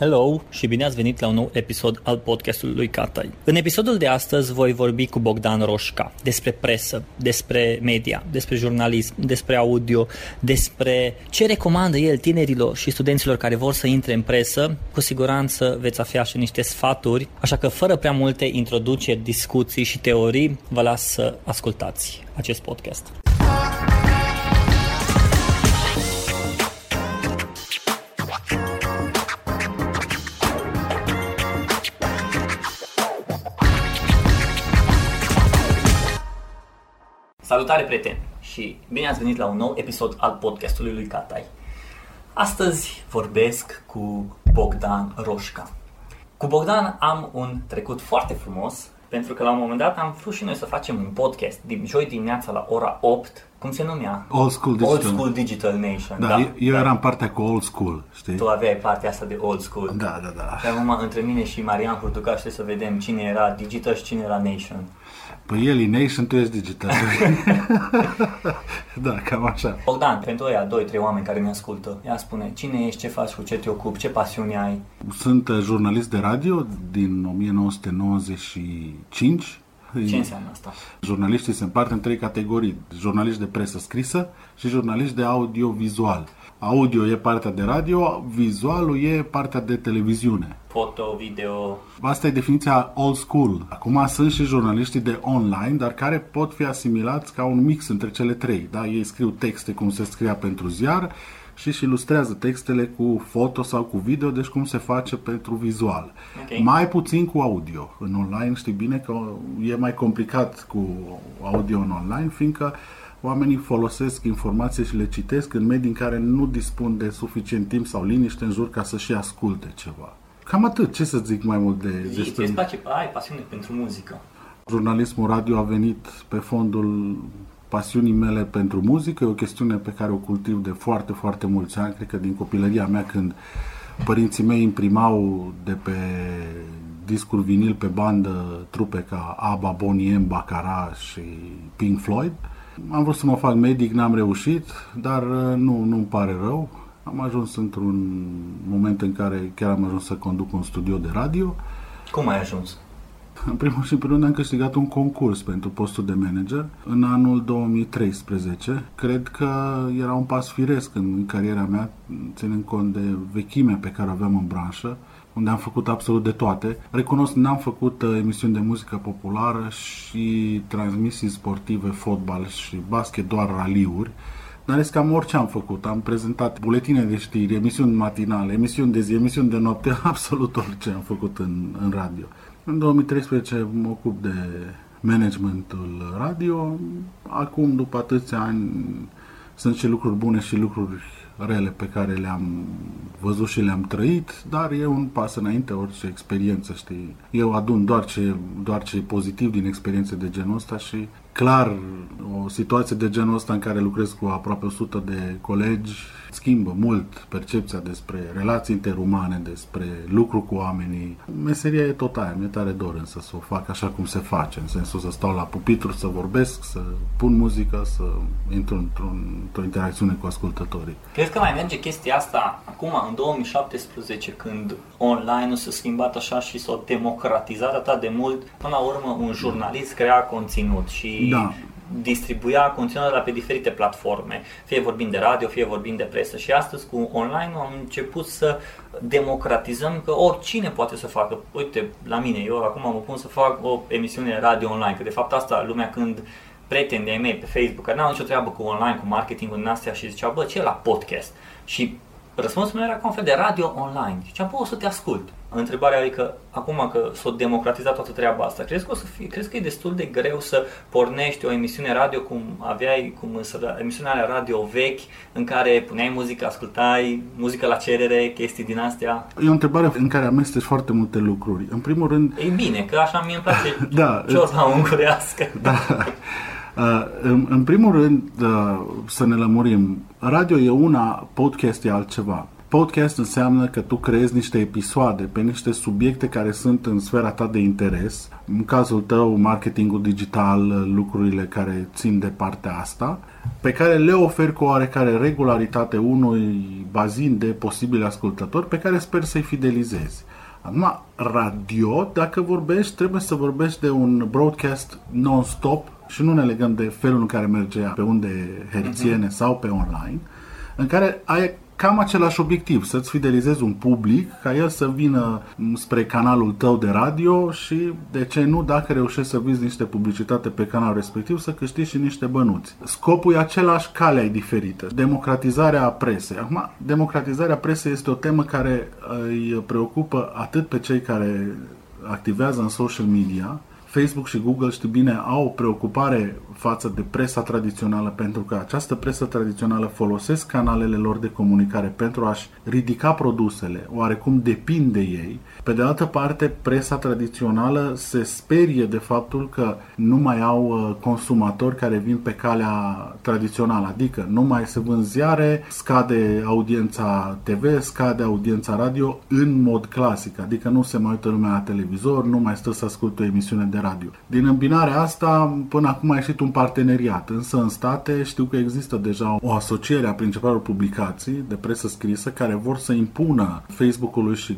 Hello și bine ați venit la un nou episod al podcastului lui Catai. În episodul de astăzi voi vorbi cu Bogdan Roșca despre presă, despre media, despre jurnalism, despre audio, despre ce recomandă el tinerilor și studenților care vor să intre în presă. Cu siguranță veți afla și niște sfaturi, așa că fără prea multe introduceri, discuții și teorii, vă las să ascultați acest podcast. Salutare, prieteni! Și bine ați venit la un nou episod al podcastului lui Catai. Astăzi vorbesc cu Bogdan Roșca. Cu Bogdan am un trecut foarte frumos, pentru că la un moment dat am vrut și noi să facem un podcast din joi dimineața la ora 8, cum se numea? Old School Digital, Old School Digital Nation. Da, da eu da. eram partea cu Old School, știi? Tu aveai partea asta de Old School. Da, da, da. Și acum între mine și Marian Hurducaș să vedem cine era Digital și cine era Nation. Păi el e Nation, tu ești digital. da, cam așa. Bogdan, pentru ăia, doi, trei oameni care ne ascultă, ea spune, cine ești, ce faci, cu ce te ocupi, ce pasiuni ai? Sunt uh, jurnalist de radio din 1995. Ce înseamnă asta? Jurnaliștii se împart în trei categorii. Jurnaliști de presă scrisă și jurnaliști de audio-vizual. Audio e partea de radio, vizualul e partea de televiziune. Foto, video. Asta e definiția old school. Acum sunt și jurnaliștii de online, dar care pot fi asimilați ca un mix între cele trei. Da? Ei scriu texte cum se scria pentru ziar și își ilustrează textele cu foto sau cu video, deci cum se face pentru vizual. Okay. Mai puțin cu audio. În online știi bine că e mai complicat cu audio în online, fiindcă oamenii folosesc informații și le citesc în medii în care nu dispun de suficient timp sau liniște în jur ca să și asculte ceva. Cam atât. Ce să zic mai mult de Zi, despre... Îți place, ai pasiune pentru muzică. Jurnalismul radio a venit pe fondul pasiunii mele pentru muzică. E o chestiune pe care o cultiv de foarte, foarte mulți ani. Cred că din copilăria mea când părinții mei imprimau de pe discuri vinil pe bandă trupe ca ABBA, Bonnie M, Baccarat și Pink Floyd. Am vrut să mă fac medic, n-am reușit, dar uh, nu, nu-mi pare rău. Am ajuns într-un moment în care chiar am ajuns să conduc un studio de radio. Cum ai ajuns? În primul și în primul rând am câștigat un concurs pentru postul de manager în anul 2013. Cred că era un pas firesc în cariera mea, ținând cont de vechimea pe care o aveam în branșă unde am făcut absolut de toate. Recunosc, n-am făcut uh, emisiuni de muzică populară și transmisii sportive, fotbal și basket, doar raliuri. Dar cam orice am făcut. Am prezentat buletine de știri, emisiuni matinale, emisiuni de zi, emisiuni de noapte, absolut orice am făcut în, în radio. În 2013 mă ocup de managementul radio. Acum, după atâția ani, sunt și lucruri bune și lucruri rele pe care le-am văzut și le-am trăit, dar e un pas înainte orice experiență, știi. Eu adun doar ce, doar ce e pozitiv din experiențe de genul ăsta și clar o situație de genul ăsta în care lucrez cu aproape 100 de colegi schimbă mult percepția despre relații interumane, despre lucru cu oamenii. Meseria e tot aia, mi-e tare dor însă să o fac așa cum se face, în sensul să stau la pupitru, să vorbesc, să pun muzică, să intru într-un, într-o interacțiune cu ascultătorii. Cred că mai merge chestia asta acum, în 2017, când online-ul s-a schimbat așa și s-a democratizat atât de mult, până la urmă un jurnalist crea conținut și da distribuia conținutul pe diferite platforme, fie vorbind de radio, fie vorbind de presă. Și astăzi cu online am început să democratizăm că oricine poate să facă. Uite, la mine, eu acum mă pun să fac o emisiune radio online, că de fapt asta lumea când prieteni de mei pe Facebook care n-au nicio treabă cu online, cu marketingul din astea și ziceau, bă, ce e la podcast? Și răspunsul meu era ca un fel de radio online. Ziceam, bă, o să te ascult. Întrebarea e că acum că s-a democratizat toată treaba asta, crezi că, o să fie, crezi că e destul de greu să pornești o emisiune radio cum aveai, cum emisiunea radio vechi, în care puneai muzică, ascultai muzică la cerere, chestii din astea? E o întrebare în care amesteci foarte multe lucruri. În primul rând... E bine, că așa mie îmi place da, ciorba ungurească. Da. Uh, în, în primul rând, uh, să ne lămurim, radio e una, podcast e altceva. Podcast înseamnă că tu creezi niște episoade pe niște subiecte care sunt în sfera ta de interes. În cazul tău, marketingul digital, lucrurile care țin de partea asta, pe care le oferi cu oarecare regularitate unui bazin de posibili ascultători pe care sper să-i fidelizezi. Acum, radio, dacă vorbești, trebuie să vorbești de un broadcast non-stop și nu ne legăm de felul în care merge pe unde herțiene uh-huh. sau pe online, în care ai cam același obiectiv, să-ți fidelizezi un public, ca el să vină spre canalul tău de radio și, de ce nu, dacă reușești să vizi niște publicitate pe canalul respectiv, să câștigi și niște bănuți. Scopul e același, calea e diferită. Democratizarea presei. Acum, democratizarea presei este o temă care îi preocupă atât pe cei care activează în social media, Facebook și Google, știi bine, au o preocupare față de presa tradițională pentru că această presă tradițională folosesc canalele lor de comunicare pentru a-și ridica produsele, oarecum depind de ei. Pe de altă parte, presa tradițională se sperie de faptul că nu mai au uh, consumatori care vin pe calea tradițională, adică nu mai se vând ziare, scade audiența TV, scade audiența radio în mod clasic, adică nu se mai uită lumea la televizor, nu mai stă să asculte o emisiune de radio. Din îmbinarea asta, până acum a ieșit un parteneriat, însă în state știu că există deja o asociere a principalelor publicații de presă scrisă care vor să impună Facebook-ului și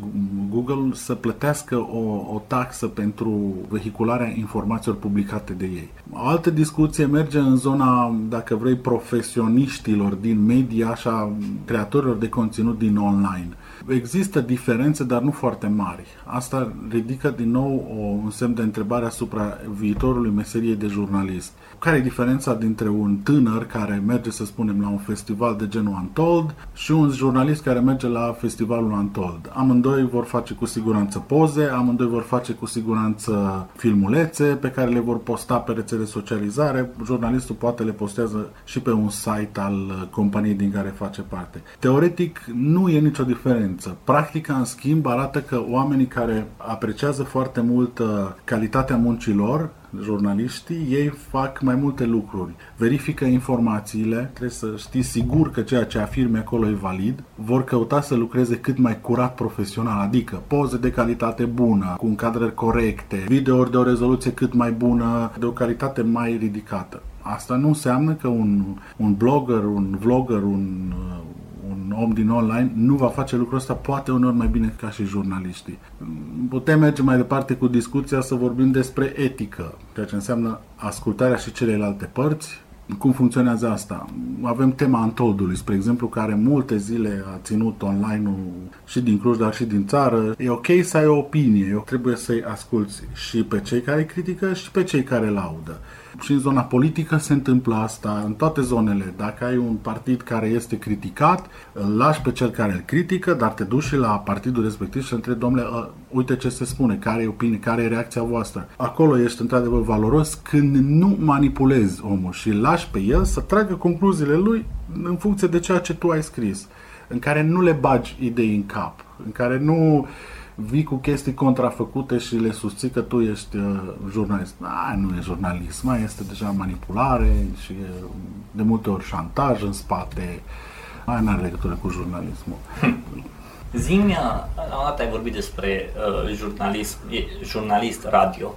Google să plătească o, o taxă pentru vehicularea informațiilor publicate de ei. O altă discuție merge în zona, dacă vrei, profesioniștilor din media și a creatorilor de conținut din online. Există diferențe, dar nu foarte mari. Asta ridică din nou o, un semn de întrebare asupra viitorului meseriei de jurnalist. Care e diferența dintre un tânăr care merge, să spunem, la un festival de genul Untold și un jurnalist care merge la festivalul Untold? Amândoi vor face cu siguranță poze, amândoi vor face cu siguranță filmulețe pe care le vor posta pe rețele socializare. Jurnalistul poate le postează și pe un site al companiei din care face parte. Teoretic, nu e nicio diferență. Practica, în schimb, arată că oamenii care apreciază foarte mult uh, calitatea muncilor jurnaliștii, ei fac mai multe lucruri. Verifică informațiile, trebuie să știi sigur că ceea ce afirme acolo e valid, vor căuta să lucreze cât mai curat profesional, adică poze de calitate bună, cu încadrări corecte, videouri de o rezoluție cât mai bună, de o calitate mai ridicată. Asta nu înseamnă că un, un blogger, un vlogger, un un om din online nu va face lucrul ăsta poate uneori mai bine ca și jurnaliștii. Putem merge mai departe cu discuția să vorbim despre etică, ceea ce înseamnă ascultarea și celelalte părți, cum funcționează asta? Avem tema Antoldului, spre exemplu, care multe zile a ținut online-ul și din Cluj, dar și din țară. E ok să ai o opinie, eu trebuie să-i asculți și pe cei care critică și pe cei care laudă. Și în zona politică se întâmplă asta, în toate zonele. Dacă ai un partid care este criticat, îl lași pe cel care îl critică, dar te duci și la partidul respectiv și întrebi, domnule, ă, uite ce se spune, care e opinie, care e reacția voastră. Acolo ești într-adevăr valoros când nu manipulezi omul și îl lași pe el să tragă concluziile lui în funcție de ceea ce tu ai scris, în care nu le bagi idei în cap, în care nu uh, vii cu chestii contrafăcute și le susții că tu ești uh, jurnalist. Ai, nu e jurnalism, mai este deja manipulare și uh, de multe ori șantaj în spate. Mai nu are legătură cu jurnalismul. Zimia, la dată ai vorbit despre uh, jurnalism, jurnalist radio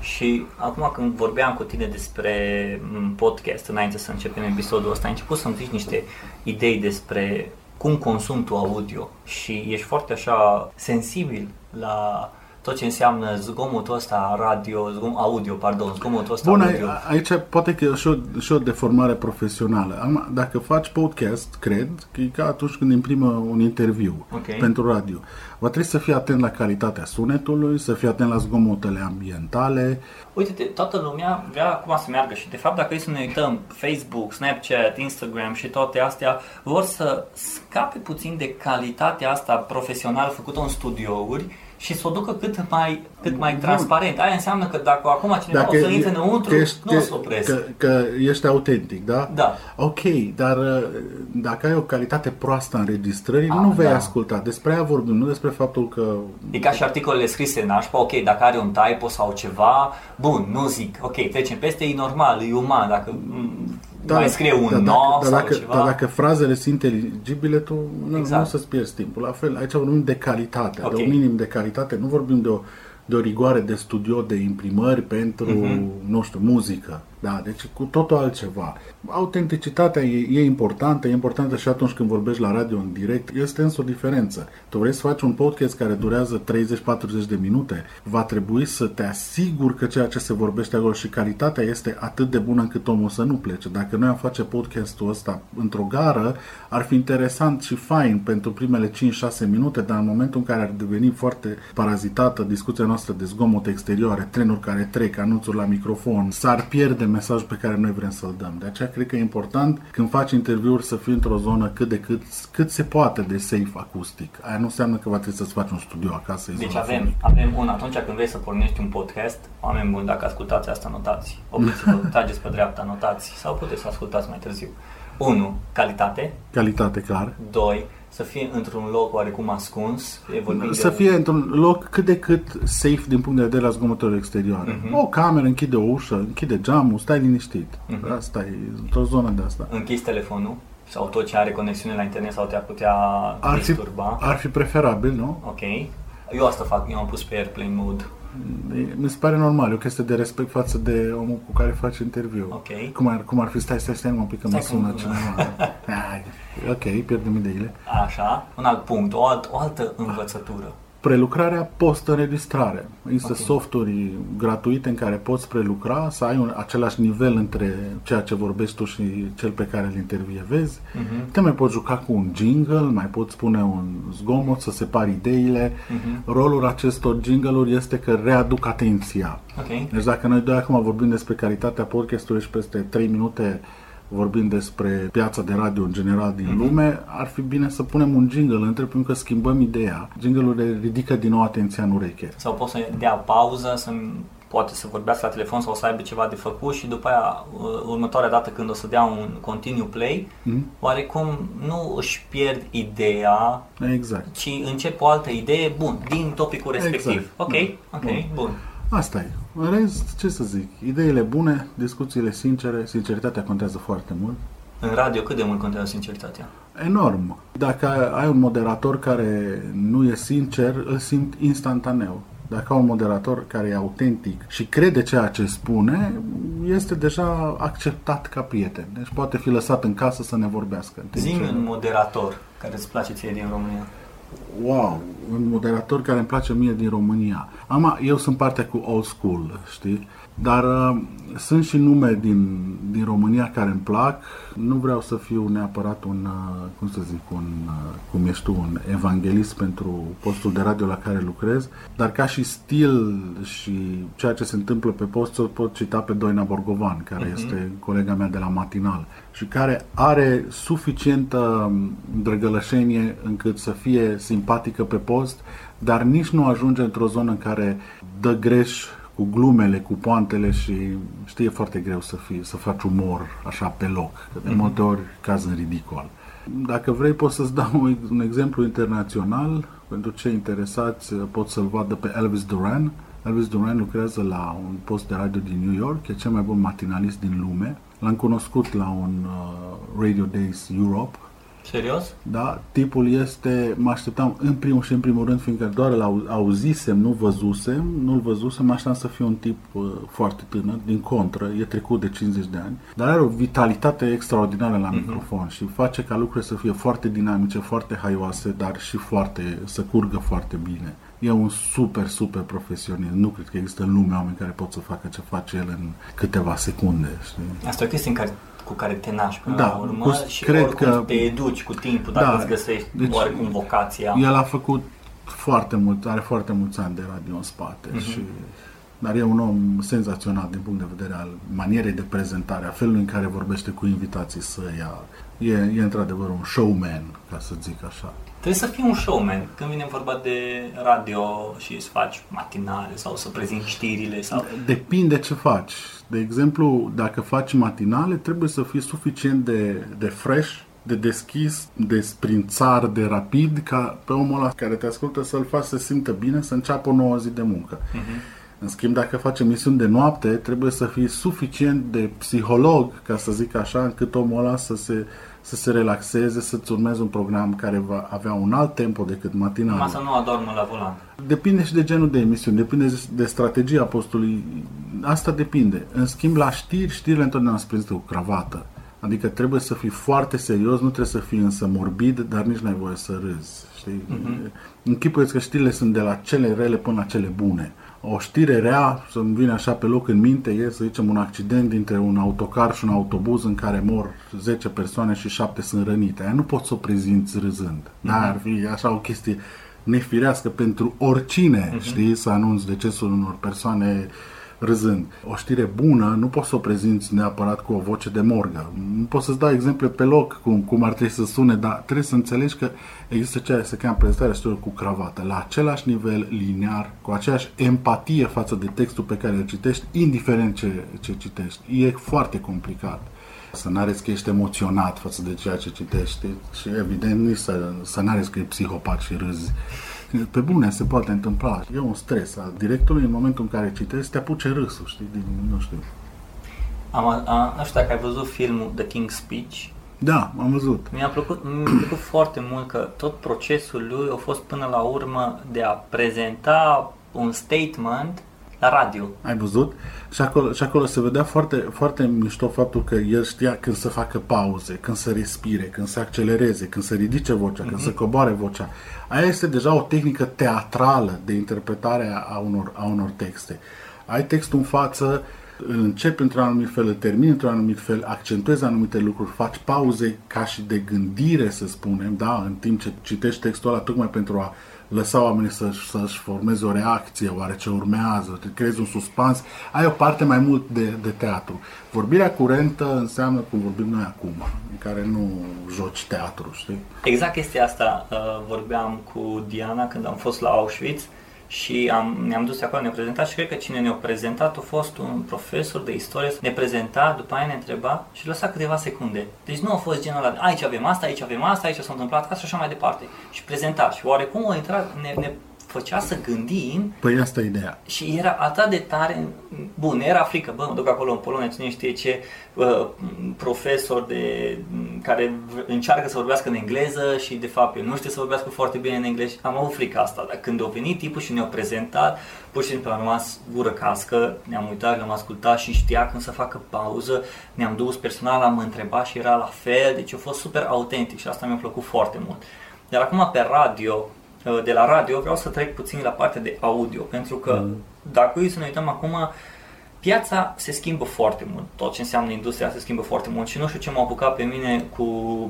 și acum când vorbeam cu tine despre mm, podcast, înainte să începem episodul ăsta, ai început să-mi zici niște idei despre cum consumi tu audio. Și ești foarte așa sensibil la tot ce înseamnă zgomotul ăsta radio, zgom, audio, pardon, zgomotul ăsta Bun, audio. aici poate că e și o, și o deformare profesională. Am, dacă faci podcast, cred că e ca atunci când imprimă un interviu okay. pentru radio. Va trebui să fii atent la calitatea sunetului, să fii atent la zgomotele ambientale. Uite, toată lumea vrea acum să meargă și de fapt dacă e să ne uităm Facebook, Snapchat, Instagram și toate astea, vor să scape puțin de calitatea asta profesională făcută în studiouri și să o ducă cât mai, cât mai transparent. Aia înseamnă că dacă acum cineva dacă o să intre înăuntru, ești, nu o să opresc. Că, că ești autentic, da? Da. Ok, dar uh, dacă ai o calitate proastă în înregistrării, nu vei da. asculta. Despre aia vorbim, nu despre faptul că... E ca și articolele scrise în nașpa, ok, dacă are un typo sau ceva, bun, nu zic, ok, trecem peste, e normal, e uman, dacă da, mai scrie un da, no da, sau dacă, ceva. Dar dacă frazele sunt inteligibile, tu nu, exact. nu o să-ți pierzi timpul. La fel, aici vorbim de calitate, okay. de un minim de calitate, nu vorbim de o, de o rigoare de studio de imprimări pentru, uh-huh. nu știu, muzică. Da, deci cu totul altceva. Autenticitatea e, e importantă, e importantă și atunci când vorbești la radio în direct, este însă o diferență. Tu vrei să faci un podcast care durează 30-40 de minute, va trebui să te asiguri că ceea ce se vorbește acolo și calitatea este atât de bună încât omul să nu plece. Dacă noi am face podcastul ăsta într-o gară, ar fi interesant și fain pentru primele 5-6 minute, dar în momentul în care ar deveni foarte parazitată discuția noastră de zgomot exterioare, trenuri care trec, anunțuri la microfon, s-ar pierde mesajul pe care noi vrem să-l dăm. De aceea cred că e important când faci interviuri să fii într-o zonă cât de cât, cât se poate de safe acustic. Aia nu înseamnă că va trebui să-ți faci un studio acasă. Deci avem, avem un, atunci când vrei să pornești un podcast, oameni buni, dacă ascultați asta, notați. Opriți-vă, trageți pe dreapta, notați. Sau puteți să ascultați mai târziu. 1. Calitate. Calitate, clar. 2 să fie într-un loc oarecum ascuns. E să de... fie într-un loc cât de cât safe din punct de vedere al zgomotelor exterioare. Uh-huh. O cameră, închide o ușă, închide geamul, stai liniștit. Uh-huh. Asta e într-o zonă de asta. Închizi telefonul sau tot ce are conexiune la internet sau te-ar putea ar disturba. Fi, ar fi preferabil, nu? Ok. Eu asta fac, eu am pus pe airplane mode. Mi se pare normal, e o chestie de respect față de omul cu care faci interviu. Okay. Cum, ar, cum ar fi, stai, stai, stai un pic că mă sună cineva. ok, pierdem ideile. Așa, un alt punct, o, alt, o altă învățătură prelucrarea post-înregistrare. Există okay. softuri gratuite în care poți prelucra, să ai un, același nivel între ceea ce vorbești tu și cel pe care îl intervievezi. Uh-huh. Te mai poți juca cu un jingle, mai poți spune un zgomot, să separi ideile. Uh-huh. Rolul acestor jingle-uri este că readuc atenția. Okay. Deci dacă noi doi acum vorbim despre calitatea podcastului și peste 3 minute vorbind despre piața de radio în general din mm-hmm. lume, ar fi bine să punem un jingle între, pentru că schimbăm ideea. Jingle-ul ridică din nou atenția în ureche. Sau poți să dea pauză, să poate să vorbească la telefon sau să aibă ceva de făcut și după aia, uh, următoarea dată când o să dea un continue play, mm-hmm. oarecum nu își pierd ideea, exact. ci încep o altă idee, bun, din topicul respectiv. Exact. Ok, da. ok, bun. bun. Asta e. În rest, ce să zic, ideile bune, discuțiile sincere, sinceritatea contează foarte mult. În radio cât de mult contează sinceritatea? Enorm. Dacă ai un moderator care nu e sincer, îl simt instantaneu. Dacă ai un moderator care e autentic și crede ceea ce spune, este deja acceptat ca prieten. Deci poate fi lăsat în casă să ne vorbească. Zi un moderator care îți place ție din România wow, un moderator care îmi place mie din România. Am, eu sunt partea cu old school, știi? Dar uh, sunt și nume din, din România care îmi plac. Nu vreau să fiu neapărat un, uh, cum să zic, un, uh, cum ești tu, un evanghelist pentru postul de radio la care lucrez, dar ca și stil și ceea ce se întâmplă pe post, o pot cita pe Doina Borgovan, care uh-huh. este colega mea de la Matinal și care are suficientă um, drăgălășenie încât să fie simpatică pe post, dar nici nu ajunge într-o zonă în care dă greș cu glumele, cu poantele și știe foarte greu să, fie, să faci umor așa pe loc. Că de mhm. multe ori caz în ridicol. Dacă vrei pot să-ți dau un exemplu internațional. Pentru cei interesați pot să-l vadă pe Elvis Duran. Elvis Duran lucrează la un post de radio din New York, e cel mai bun matinalist din lume. L-am cunoscut la un uh, Radio Days Europe Serios? Da, tipul este, mă așteptam în primul și în primul rând, fiindcă doar îl auzisem, nu văzusem, nu-l văzusem, mă așteptam să fie un tip uh, foarte tânăr, din contră, e trecut de 50 de ani, dar are o vitalitate extraordinară la uh-huh. microfon și face ca lucrurile să fie foarte dinamice, foarte haioase, dar și foarte, să curgă foarte bine. E un super, super profesionist. Nu cred că există în lume oameni care pot să facă ce face el în câteva secunde. Știi? Asta e o chestie în care cu care te naști până da, la urmă și cred oricum că, te educi cu timpul dacă da, îți găsești deci oarecum vocația. El a făcut foarte mult, are foarte mulți ani de radio în spate uh-huh. și dar e un om senzațional din punct de vedere al manierei de prezentare, a felului în care vorbește cu invitații să ia. E, e într-adevăr un showman, ca să zic așa. Trebuie să fii un showman când vine vorba de radio și să faci matinale sau să prezinti știrile sau... Depinde ce faci. De exemplu, dacă faci matinale, trebuie să fii suficient de, de fresh, de deschis, de sprințar, de rapid, ca pe omul ăla care te ascultă să-l faci să simtă bine, să înceapă o nouă zi de muncă. Uh-huh. În schimb, dacă faci emisiuni de noapte, trebuie să fii suficient de psiholog, ca să zic așa, încât omul ăla să se să se relaxeze, să-ți urmezi un program care va avea un alt tempo decât matinal. Masa nu adormă la volan. Depinde și de genul de emisiune, depinde de strategia postului asta depinde. În schimb, la știri, știrile întotdeauna se prezintă cu cravată. Adică trebuie să fii foarte serios, nu trebuie să fii însă morbid, dar nici n-ai voie să râzi. Știi? Uh-huh. Închipuiți că știrile sunt de la cele rele până la cele bune. O știre rea, să-mi vine așa pe loc în minte, e, să zicem, un accident dintre un autocar și un autobuz în care mor 10 persoane și 7 sunt rănite. Aia nu poți să o prezinți râzând. Uh-huh. Dar ar fi așa o chestie nefirească pentru oricine, uh-huh. știi, să anunți decesul unor persoane râzând. O știre bună nu poți să o prezinți neapărat cu o voce de morgă. Nu poți să-ți dau exemple pe loc cum, cum ar trebui să sune, dar trebuie să înțelegi că există ceea ce se cheamă prezentarea știrilor cu cravată, la același nivel linear, cu aceeași empatie față de textul pe care îl citești, indiferent ce, ce citești. E foarte complicat să n-arăți că ești emoționat față de ceea ce citești și evident nici să, să n-arăți că e psihopat și râzi pe bune se poate întâmpla. E un stres al directorului în momentul în care citești, te apuce râsul, știi, din, nu știu. Am, a, nu știu dacă ai văzut filmul The King's Speech. Da, am văzut. Mi-a plăcut, mi-a plăcut foarte mult că tot procesul lui a fost până la urmă de a prezenta un statement la radio. Ai văzut? Și acolo, și acolo se vedea foarte, foarte mișto faptul că el știa când să facă pauze, când să respire, când să accelereze, când să ridice vocea, mm-hmm. când să mhm. coboare vocea. Aia este deja o tehnică teatrală de interpretare a unor, a unor texte. Ai textul în față, începi într-un anumit fel, îl termini într-un anumit fel, accentuezi anumite lucruri, faci pauze ca și de gândire, să spunem, da, în timp ce citești textul ăla, tocmai pentru a lăsa oamenii să-și, să-și formeze o reacție, oare ce urmează, te creezi un suspans, ai o parte mai mult de, de teatru. Vorbirea curentă înseamnă cum vorbim noi acum, în care nu joci teatru, știi? Exact chestia asta uh, vorbeam cu Diana când am fost la Auschwitz și am, ne-am dus acolo, ne-a prezentat și cred că cine ne-a prezentat a fost un profesor de istorie, ne prezenta, după aia ne întreba și lăsa câteva secunde. Deci nu a fost genul ăla, aici avem asta, aici avem asta, aici s-a întâmplat asta și așa mai departe. Și prezenta și oarecum a intrat, ne, ne făcea să gândim. Păi asta e ideea. Și era atât de tare, bun, era frică, bă, mă duc acolo în Polonia, cine știe ce uh, profesor de, care încearcă să vorbească în engleză și de fapt el nu știe să vorbească foarte bine în engleză. Am avut frică asta, dar când a venit tipul și ne-a prezentat, pur și simplu am rămas gură cască, ne-am uitat, l-am ascultat și știa când să facă pauză, ne-am dus personal, am întrebat și era la fel, deci a fost super autentic și asta mi-a plăcut foarte mult. Dar acum pe radio, Uh, de la radio, vreau să trec puțin la partea de audio, pentru că mm. dacă să ne uităm acum, piața se schimbă foarte mult, tot ce înseamnă industria se schimbă foarte mult și nu știu ce m-a apucat pe mine cu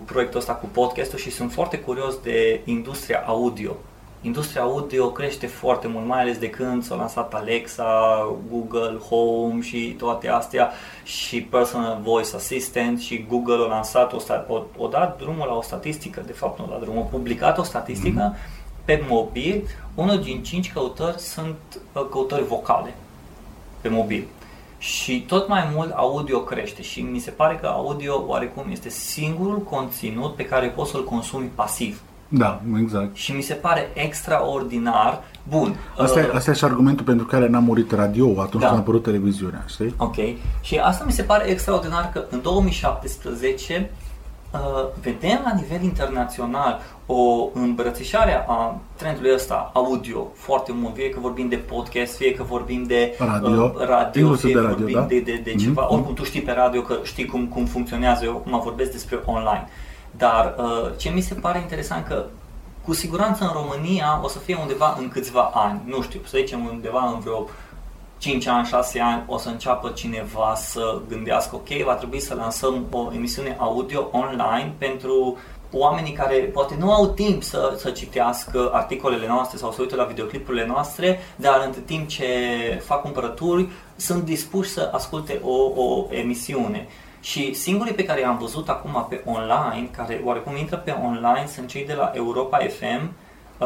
proiectul ăsta, cu podcastul și sunt foarte curios de industria audio. Industria audio crește foarte mult, mai ales de când s-a lansat Alexa, Google Home și toate astea și Personal Voice Assistant și Google a lansat, o, o, o dat drumul la o statistică, de fapt nu la drumul, a publicat o statistică mm-hmm pe mobil, unul din cinci căutări sunt uh, căutări vocale pe mobil. Și tot mai mult audio crește și mi se pare că audio oarecum este singurul conținut pe care poți să-l consumi pasiv. Da, exact. Și mi se pare extraordinar. Bun. Asta, uh, e, asta e și argumentul pentru care n-a murit radio atunci da. când a apărut televiziunea, știi? Ok. Și asta mi se pare extraordinar că în 2017 uh, vedem la nivel internațional o îmbrățișare a trendului ăsta audio foarte mult, fie că vorbim de podcast, fie că vorbim de radio, uh, radio fie că radio, vorbim da? de, de, de mm-hmm. ceva, oricum tu știi pe radio că știi cum, cum funcționează, eu acum vorbesc despre online. Dar uh, ce mi se pare interesant că cu siguranță în România o să fie undeva în câțiva ani, nu știu, să zicem undeva în vreo 5 ani, 6 ani o să înceapă cineva să gândească, ok, va trebui să lansăm o emisiune audio online pentru oamenii care poate nu au timp să, să citească articolele noastre sau să uite la videoclipurile noastre, dar în timp ce fac cumpărături sunt dispuși să asculte o, o emisiune. Și singurii pe care i-am văzut acum pe online, care oarecum intră pe online, sunt cei de la Europa FM,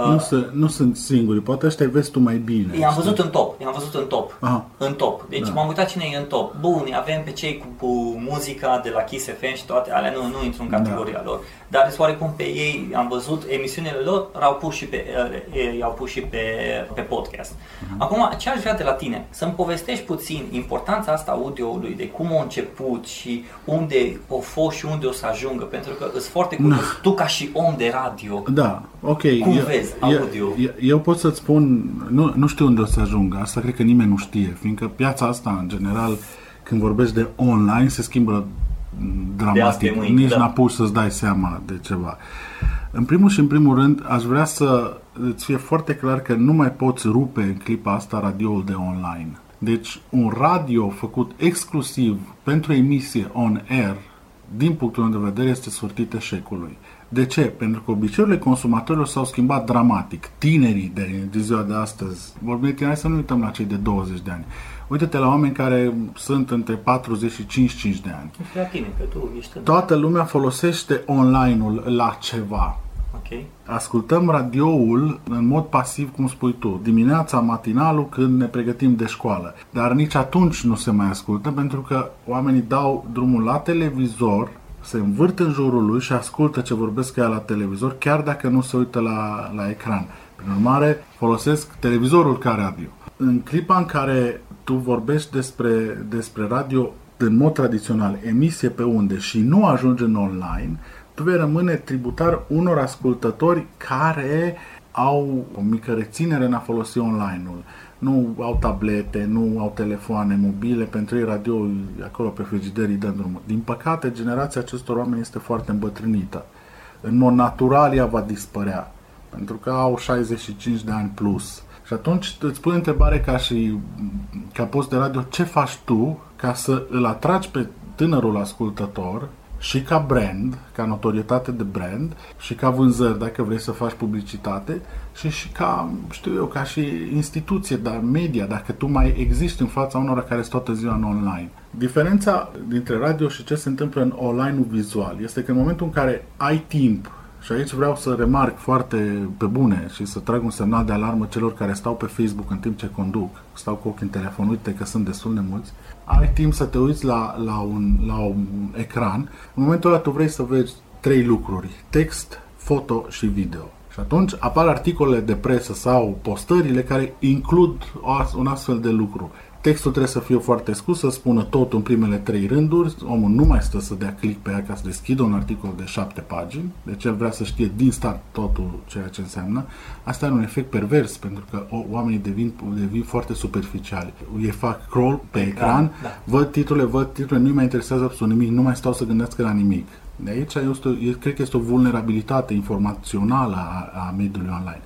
nu, uh, să, nu sunt singuri, poate ăștia vezi tu mai bine. I-am văzut în top, i-am văzut în top. Aha. În top. Deci da. m-am uitat cine e în top. Bun, avem pe cei cu, cu muzica de la Kiss FM și toate alea, nu, nu intru în da. categoria da. lor. Dar oarecum pe ei am văzut emisiunile lor, au pus și pe, i-au pus și pe, pe podcast. Uh-huh. Acum, ce aș vrea de la tine? Să-mi povestești puțin importanța asta audioului, de cum a început și unde o fost și unde o să ajungă, pentru că îți foarte curios, da. tu ca și om de radio, da, ok. cum vezi? Vezi audio. Eu, eu pot să-ți spun, nu, nu știu unde o să ajung, asta cred că nimeni nu știe, fiindcă piața asta, în general, când vorbești de online, se schimbă dramatic. Mâini, Nici da. n-apuci să-ți dai seama de ceva. În primul și în primul rând, aș vrea să îți fie foarte clar că nu mai poți rupe în clipa asta radioul de online. Deci, un radio făcut exclusiv pentru emisie on-air, din punctul meu de vedere, este sortit eșecului. De ce? Pentru că obiceiurile consumatorilor s-au schimbat dramatic. Tinerii de, de ziua de astăzi, vorbim de hai să nu uităm la cei de 20 de ani. Uite-te la oameni care sunt între 40 și 55 de ani. La tine, că tu ești Toată lumea folosește online-ul la ceva. Okay. Ascultăm radioul în mod pasiv, cum spui tu, dimineața, matinalul, când ne pregătim de școală. Dar nici atunci nu se mai ascultă pentru că oamenii dau drumul la televizor se învârt în jurul lui și ascultă ce vorbesc ea la televizor, chiar dacă nu se uită la, la ecran. Prin urmare, folosesc televizorul ca radio. În clipa în care tu vorbești despre, despre radio în mod tradițional, emisie pe unde și nu ajunge în online, tu vei rămâne tributar unor ascultători care au o mică reținere în a folosi online-ul nu au tablete, nu au telefoane mobile, pentru ei radio acolo pe frigider îi dă drumul. Din păcate, generația acestor oameni este foarte îmbătrânită. În mod natural ea va dispărea, pentru că au 65 de ani plus. Și atunci îți pun întrebare ca și ca post de radio, ce faci tu ca să îl atragi pe tânărul ascultător și ca brand, ca notorietate de brand și ca vânzări dacă vrei să faci publicitate și și ca, știu eu, ca și instituție, dar media, dacă tu mai existi în fața unora care sunt toată ziua în online. Diferența dintre radio și ce se întâmplă în online vizual este că în momentul în care ai timp și aici vreau să remarc foarte pe bune și să trag un semnal de alarmă celor care stau pe Facebook în timp ce conduc, stau cu ochii în telefon, uite că sunt destul de mulți, ai timp să te uiți la, la, un, la un ecran, în momentul ăla tu vrei să vezi trei lucruri, text, foto și video. Și atunci apar articolele de presă sau postările care includ un astfel de lucru. Textul trebuie să fie foarte scurt, să spună tot în primele trei rânduri, omul nu mai stă să dea click pe ea ca să deschidă un articol de șapte pagini, deci el vrea să știe din start totul ceea ce înseamnă. Asta are un efect pervers, pentru că oamenii devin, devin foarte superficiali. Ei fac scroll pe ecran, da. văd titlurile, văd titlurile, nu mai interesează absolut nimic, nu mai stau să gândească la nimic. De aici este, eu cred că este o vulnerabilitate informațională a, a mediului online.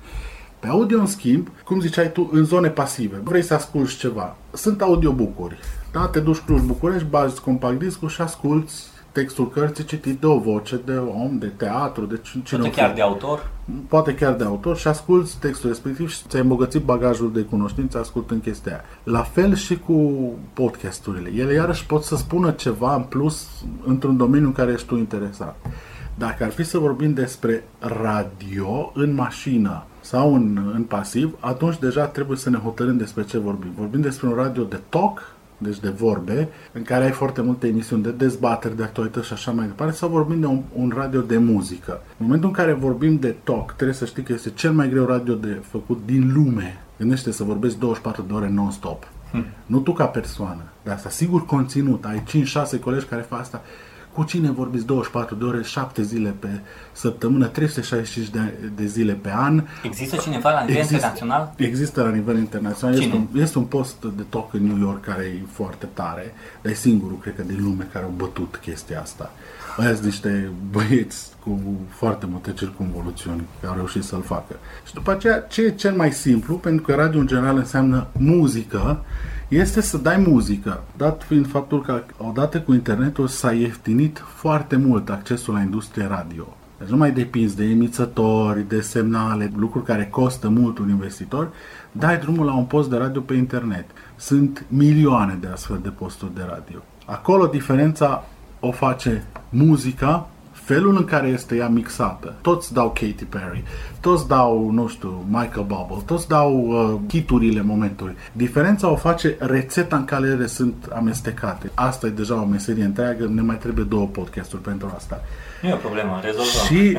Pe audio, în schimb, cum ziceai tu, în zone pasive, vrei să asculti ceva. Sunt audiobook-uri. Da? Te duci Cluj București, bazi compact discul și asculti textul cărții citit de o voce, de om, de teatru, de cine Poate chiar de autor? Poate chiar de autor și asculti textul respectiv și ți-ai îmbogățit bagajul de cunoștință ascultând chestia aia. La fel și cu podcasturile. Ele iarăși pot să spună ceva în plus într-un domeniu în care ești tu interesat. Dacă ar fi să vorbim despre radio în mașină, sau în, în pasiv, atunci deja trebuie să ne hotărâm despre ce vorbim. Vorbim despre un radio de talk, deci de vorbe, în care ai foarte multe emisiuni de dezbateri, de actualități și așa mai departe, sau vorbim de un, un radio de muzică. În momentul în care vorbim de talk, trebuie să știi că este cel mai greu radio de făcut din lume. Gândește să vorbești 24 de ore non-stop. Hmm. Nu tu ca persoană, dar asta sigur conținut. Ai 5-6 colegi care fac asta cu cine vorbiți 24 de ore, 7 zile pe săptămână, 365 de, de zile pe an. Există cineva la nivel există, internațional? Există la nivel internațional. Cine? Este un, este un post de talk în New York care e foarte tare, dar e singurul, cred că, din lume care au bătut chestia asta. Aia sunt niște băieți cu foarte multe circunvoluțiuni care au reușit să-l facă. Și după aceea, ce e cel mai simplu, pentru că radio în general înseamnă muzică, este să dai muzică, dat fiind faptul că odată cu internetul s-a ieftinit foarte mult accesul la industria radio. Deci nu mai depinzi de emițători, de semnale, lucruri care costă mult un investitor, dai drumul la un post de radio pe internet. Sunt milioane de astfel de posturi de radio. Acolo diferența o face muzica felul în care este ea mixată. Toți dau Katy Perry, toți dau, nu știu, Michael Bublé, toți dau uh, hiturile momentului. Diferența o face rețeta în care ele sunt amestecate. Asta e deja o meserie întreagă, ne mai trebuie două podcasturi pentru asta. Nu e o problemă, rezolvăm. Și,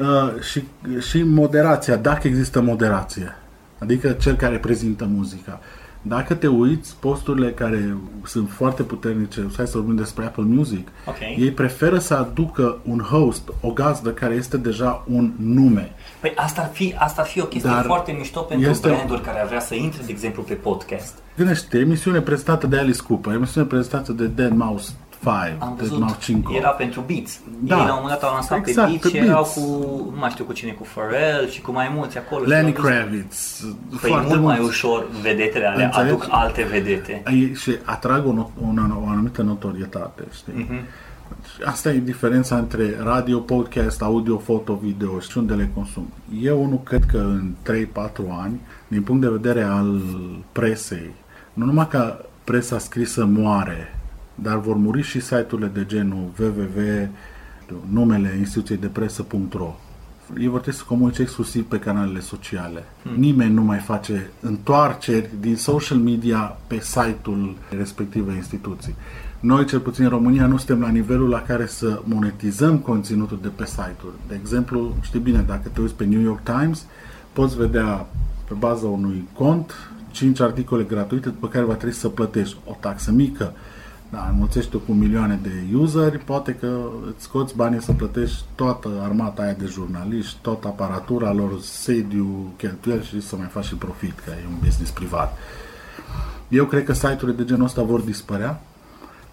uh, și, și moderația, dacă există moderație. Adică cel care prezintă muzica. Dacă te uiți, posturile care sunt foarte puternice, hai să vorbim despre Apple Music, okay. ei preferă să aducă un host, o gazdă care este deja un nume. Păi asta ar fi, asta ar fi o chestie Dar foarte mișto pentru este... branduri care ar vrea să intre, de exemplu, pe podcast. Gândește, emisiune prezentată de Alice Cooper, emisiune prezentată de Dead Mouse 5, Am văzut, 5. era pentru Beats. Da. Ei la un moment dat au lansat exact, pe Beats și erau cu, nu mai știu cu cine, cu Pharrell și cu mai mulți acolo. Lenny Kravitz. Păi mult mulți. mai ușor vedetele alea Înțelegi? aduc alte vedete. Și atrag o, o, o anumită notorietate, știi? Uh-huh. Asta e diferența între radio, podcast, audio, foto, video și unde le consum. Eu nu cred că în 3-4 ani, din punct de vedere al presei, nu numai că presa scrisă moare, dar vor muri și site-urile de genul www numele instituției de presă.ro ei vor trebui să comunice exclusiv pe canalele sociale. Hmm. Nimeni nu mai face întoarceri din social media pe site-ul respectivei instituții. Noi, cel puțin în România, nu suntem la nivelul la care să monetizăm conținutul de pe site-uri. De exemplu, știi bine, dacă te uiți pe New York Times, poți vedea pe baza unui cont 5 articole gratuite după care va trebui să plătești o taxă mică da, înmulțești cu milioane de useri, poate că îți scoți banii să plătești toată armata aia de jurnaliști, toată aparatura lor, sediu, cheltuieli și să mai faci și profit, că e un business privat. Eu cred că site-urile de genul ăsta vor dispărea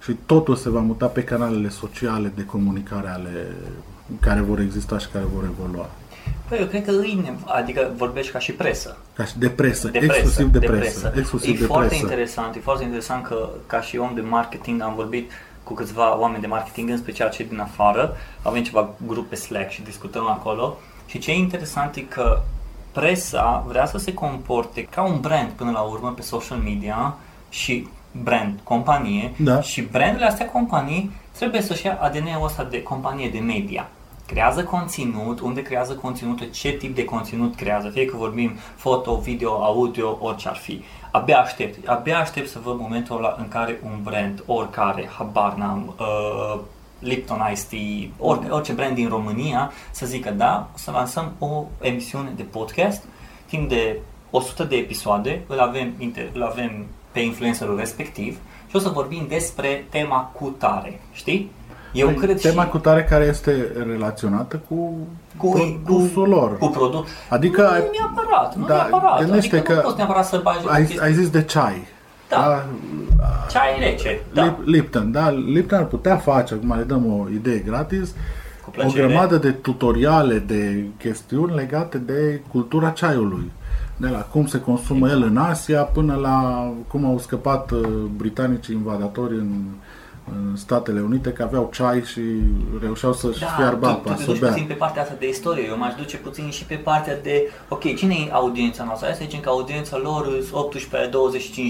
și totul se va muta pe canalele sociale de comunicare ale care vor exista și care vor evolua. Păi eu cred că îi, adică vorbești ca și presă. Ca și de presă, de exclusiv de, de presă. presă. Exclusiv e de foarte presă. interesant, e foarte interesant că ca și om de marketing am vorbit cu câțiva oameni de marketing, în special cei din afară, avem ceva grupe Slack și discutăm acolo și ce e interesant e că presa vrea să se comporte ca un brand până la urmă pe social media și brand, companie da. și brandurile astea companii trebuie să-și ia ADN-ul ăsta de companie de media creează conținut, unde creează conținut, ce tip de conținut creează, fie că vorbim foto, video, audio, orice ar fi. Abia aștept, abia aștept să văd momentul ăla în care un brand, oricare, habar n-am, uh, Lipton Ice Tea, orice, orice brand din România, să zică da, să lansăm o emisiune de podcast timp de 100 de episoade, îl avem, îl avem pe influencerul respectiv și o să vorbim despre tema cu tare, știi? Eu păi, cred tema și... cu tare care este relaționată cu, cu produsul cu, lor. Cu produs. Adică nu, ai... neapărat, nu da, neapărat. Adică că nu poți neapărat să bagi ai, ai zis de ceai. Da. da. Ceai rece. Da. Lipton, da. Lipton ar putea face, acum le dăm o idee gratis, o grămadă de tutoriale, de chestiuni legate de cultura ceaiului. De la cum se consumă exact. el în Asia până la cum au scăpat uh, britanicii invadatori în în Statele Unite că aveau ceai și reușeau să-și da, fiarbă apa, tu, tu te duci puțin pe partea asta de istorie, eu m-aș duce puțin și pe partea de, ok, cine e audiența noastră? Hai să zicem că audiența lor sunt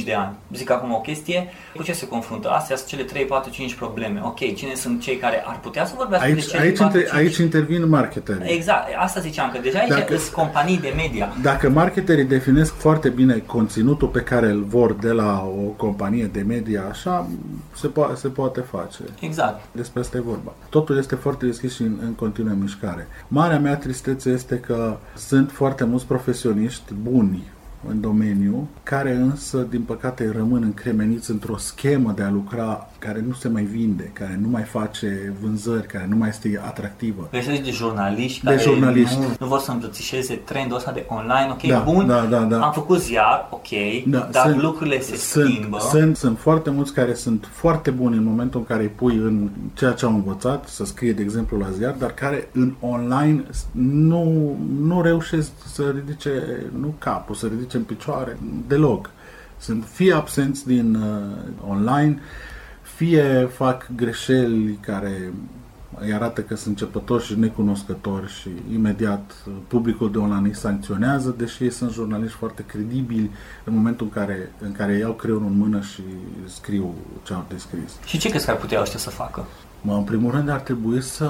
18-25 de ani. Zic acum o chestie, cu ce se confruntă? Astea sunt cele 3, 4, 5 probleme. Ok, cine sunt cei care ar putea să vorbească aici, de cele aici, 4, inter, aici intervin marketerii. Exact, asta ziceam, că deja aici dacă, sunt companii de media. Dacă marketerii definesc foarte bine conținutul pe care îl vor de la o companie de media, așa, se, po- se poate face face. Exact. Despre asta e vorba. Totul este foarte deschis și în, în continuă mișcare. Marea mea tristețe este că sunt foarte mulți profesioniști buni în domeniu, care însă, din păcate, rămân încremeniți într-o schemă de a lucra care nu se mai vinde, care nu mai face vânzări, care nu mai este atractivă. Păi de jurnaliști de care jurnaliști. Nu, nu vor să îmbrățișeze trendul ăsta de online, ok, da, bun, da, da, da. am făcut ziar, ok, da, dar sunt, lucrurile se sunt, schimbă. Sunt, sunt foarte mulți care sunt foarte buni în momentul în care îi pui în ceea ce au învățat, să scrie, de exemplu, la ziar, dar care în online nu, nu reușesc să ridice, nu capul, să ridice în picioare, deloc. Sunt fie absenți din uh, online, fie fac greșeli care îi arată că sunt începători și necunoscători și imediat publicul de online îi sancționează, deși ei sunt jurnaliști foarte credibili în momentul în care, în care iau creionul în mână și scriu ce au descris. Și ce crezi că ar putea ăștia să facă? Mă, în primul rând ar trebui să,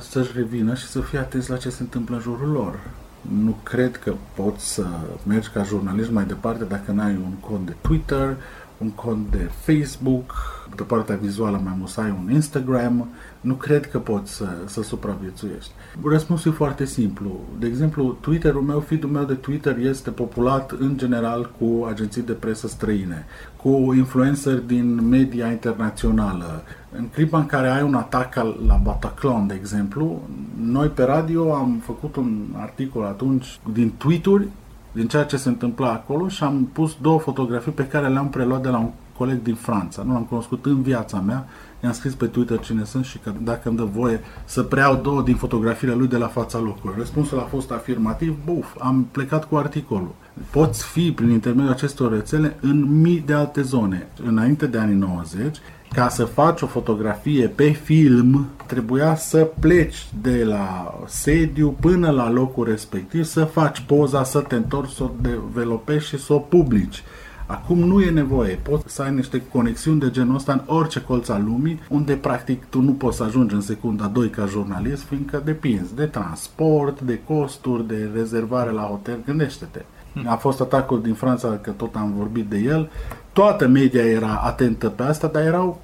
să-și revină și să fie atenți la ce se întâmplă în jurul lor. Nu cred că poți să mergi ca jurnalist mai departe dacă n-ai un cont de Twitter, un cont de Facebook, de partea vizuală mai musai un Instagram, nu cred că poți să, să supraviețuiești. Răspunsul e foarte simplu. De exemplu, Twitterul meu, feed-ul meu de Twitter este populat în general cu agenții de presă străine, cu influenceri din media internațională. În clipa în care ai un atac la Bataclan, de exemplu, noi pe radio am făcut un articol atunci din tweet-uri din ceea ce se întâmpla acolo și am pus două fotografii pe care le-am preluat de la un coleg din Franța. Nu l-am cunoscut în viața mea, i-am scris pe Twitter cine sunt și că dacă îmi dă voie să preiau două din fotografiile lui de la fața locului. Răspunsul a fost afirmativ, buf, am plecat cu articolul. Poți fi prin intermediul acestor rețele în mii de alte zone. Înainte de anii 90, ca să faci o fotografie pe film, trebuia să pleci de la sediu până la locul respectiv, să faci poza, să te întorci, să o developești și să o publici. Acum nu e nevoie, poți să ai niște conexiuni de genul ăsta în orice colț al lumii, unde practic tu nu poți să ajungi în secunda 2 ca jurnalist, fiindcă depinzi de transport, de costuri, de rezervare la hotel, gândește-te. A fost atacul din Franța, că tot am vorbit de el. Toată media era atentă pe asta, dar erau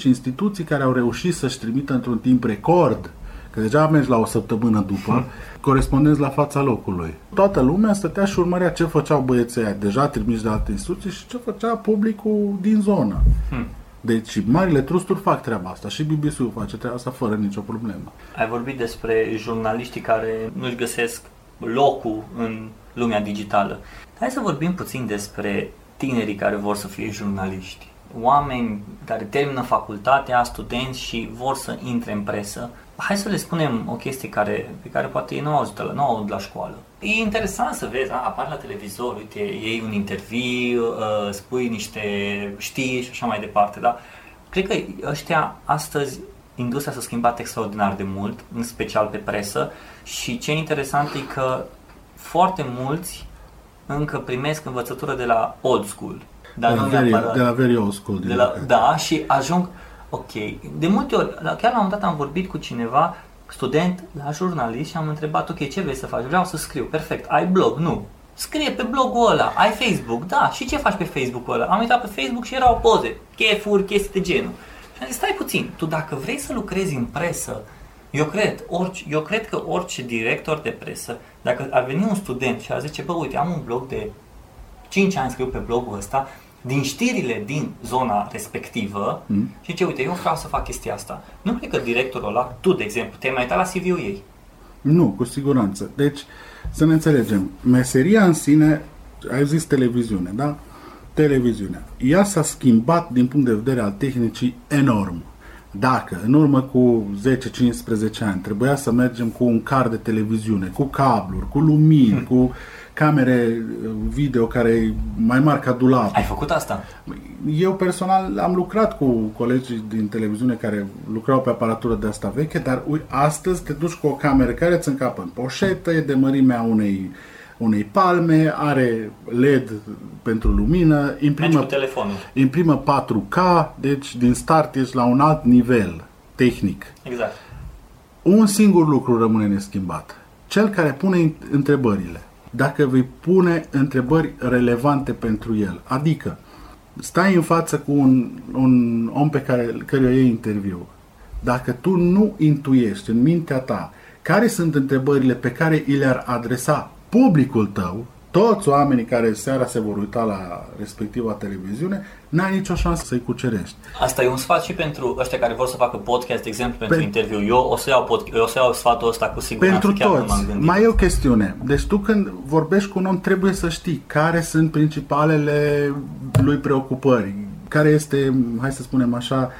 4-5 instituții care au reușit să-și trimită într-un timp record Că deja mergi la o săptămână după, hmm. corespondenți la fața locului. Toată lumea stătea și urmărea ce făceau băieții aia, deja trimiși de alte instituții și ce făcea publicul din zonă. Hmm. Deci marile trusturi fac treaba asta și BBC-ul face treaba asta fără nicio problemă. Ai vorbit despre jurnaliștii care nu-și găsesc locul în lumea digitală. Hai să vorbim puțin despre tinerii care vor să fie jurnaliști. Oameni care termină facultatea, studenți și vor să intre în presă hai să le spunem o chestie care, pe care poate ei nu au la, nu au la școală. E interesant să vezi, a, apar la televizor, uite, iei un interviu, uh, spui niște știri și așa mai departe, da? Cred că ăștia astăzi industria s-a schimbat extraordinar de mult, în special pe presă și ce e interesant e că foarte mulți încă primesc învățătură de la old school. Dar de, la very, de la very old school. De la, da, și ajung, Ok. De multe ori, chiar la un moment dat am vorbit cu cineva, student la jurnalist și am întrebat, ok, ce vrei să faci? Vreau să scriu. Perfect. Ai blog? Nu. Scrie pe blogul ăla. Ai Facebook? Da. Și ce faci pe Facebook-ul ăla? Am intrat pe Facebook și erau poze, chefuri, chestii de genul. Și am zis, stai puțin, tu dacă vrei să lucrezi în presă, eu cred, orice, eu cred că orice director de presă, dacă ar veni un student și ar zice, bă, uite, am un blog de 5 ani scriu pe blogul ăsta, din știrile din zona respectivă mm. și ce uite, eu vreau să fac chestia asta. Nu cred că directorul ăla, tu de exemplu, te-ai mai uitat la CV-ul ei. Nu, cu siguranță. Deci, să ne înțelegem, meseria în sine, ai zis televiziune, da? Televiziunea. Ea s-a schimbat din punct de vedere al tehnicii enorm. Dacă în urmă cu 10-15 ani trebuia să mergem cu un car de televiziune, cu cabluri, cu lumini, mm. cu camere video care mai mari ca dulap. Ai făcut asta? Eu personal am lucrat cu colegii din televiziune care lucrau pe aparatură de asta veche, dar ui, astăzi te duci cu o cameră care îți încapă în poșetă, e de mărimea unei unei palme, are LED pentru lumină, imprimă, imprimă 4K, deci din start ești la un alt nivel tehnic. Exact. Un singur lucru rămâne neschimbat. Cel care pune întrebările dacă vei pune întrebări relevante pentru el. Adică, stai în față cu un, un om pe care căruia iei interviu. Dacă tu nu intuiești în mintea ta care sunt întrebările pe care îi le-ar adresa publicul tău, toți oamenii care seara se vor uita la respectiva televiziune, n-ai nicio șansă să-i cucerești. Asta e un sfat și pentru ăștia care vor să facă podcast, de exemplu, pentru Pe... interviu. Eu o să iau, pod... eu o să iau sfatul ăsta cu siguranță. Pentru chiar toți. Mai e o chestiune. Deci tu când vorbești cu un om trebuie să știi care sunt principalele lui preocupări, care este, hai să spunem așa,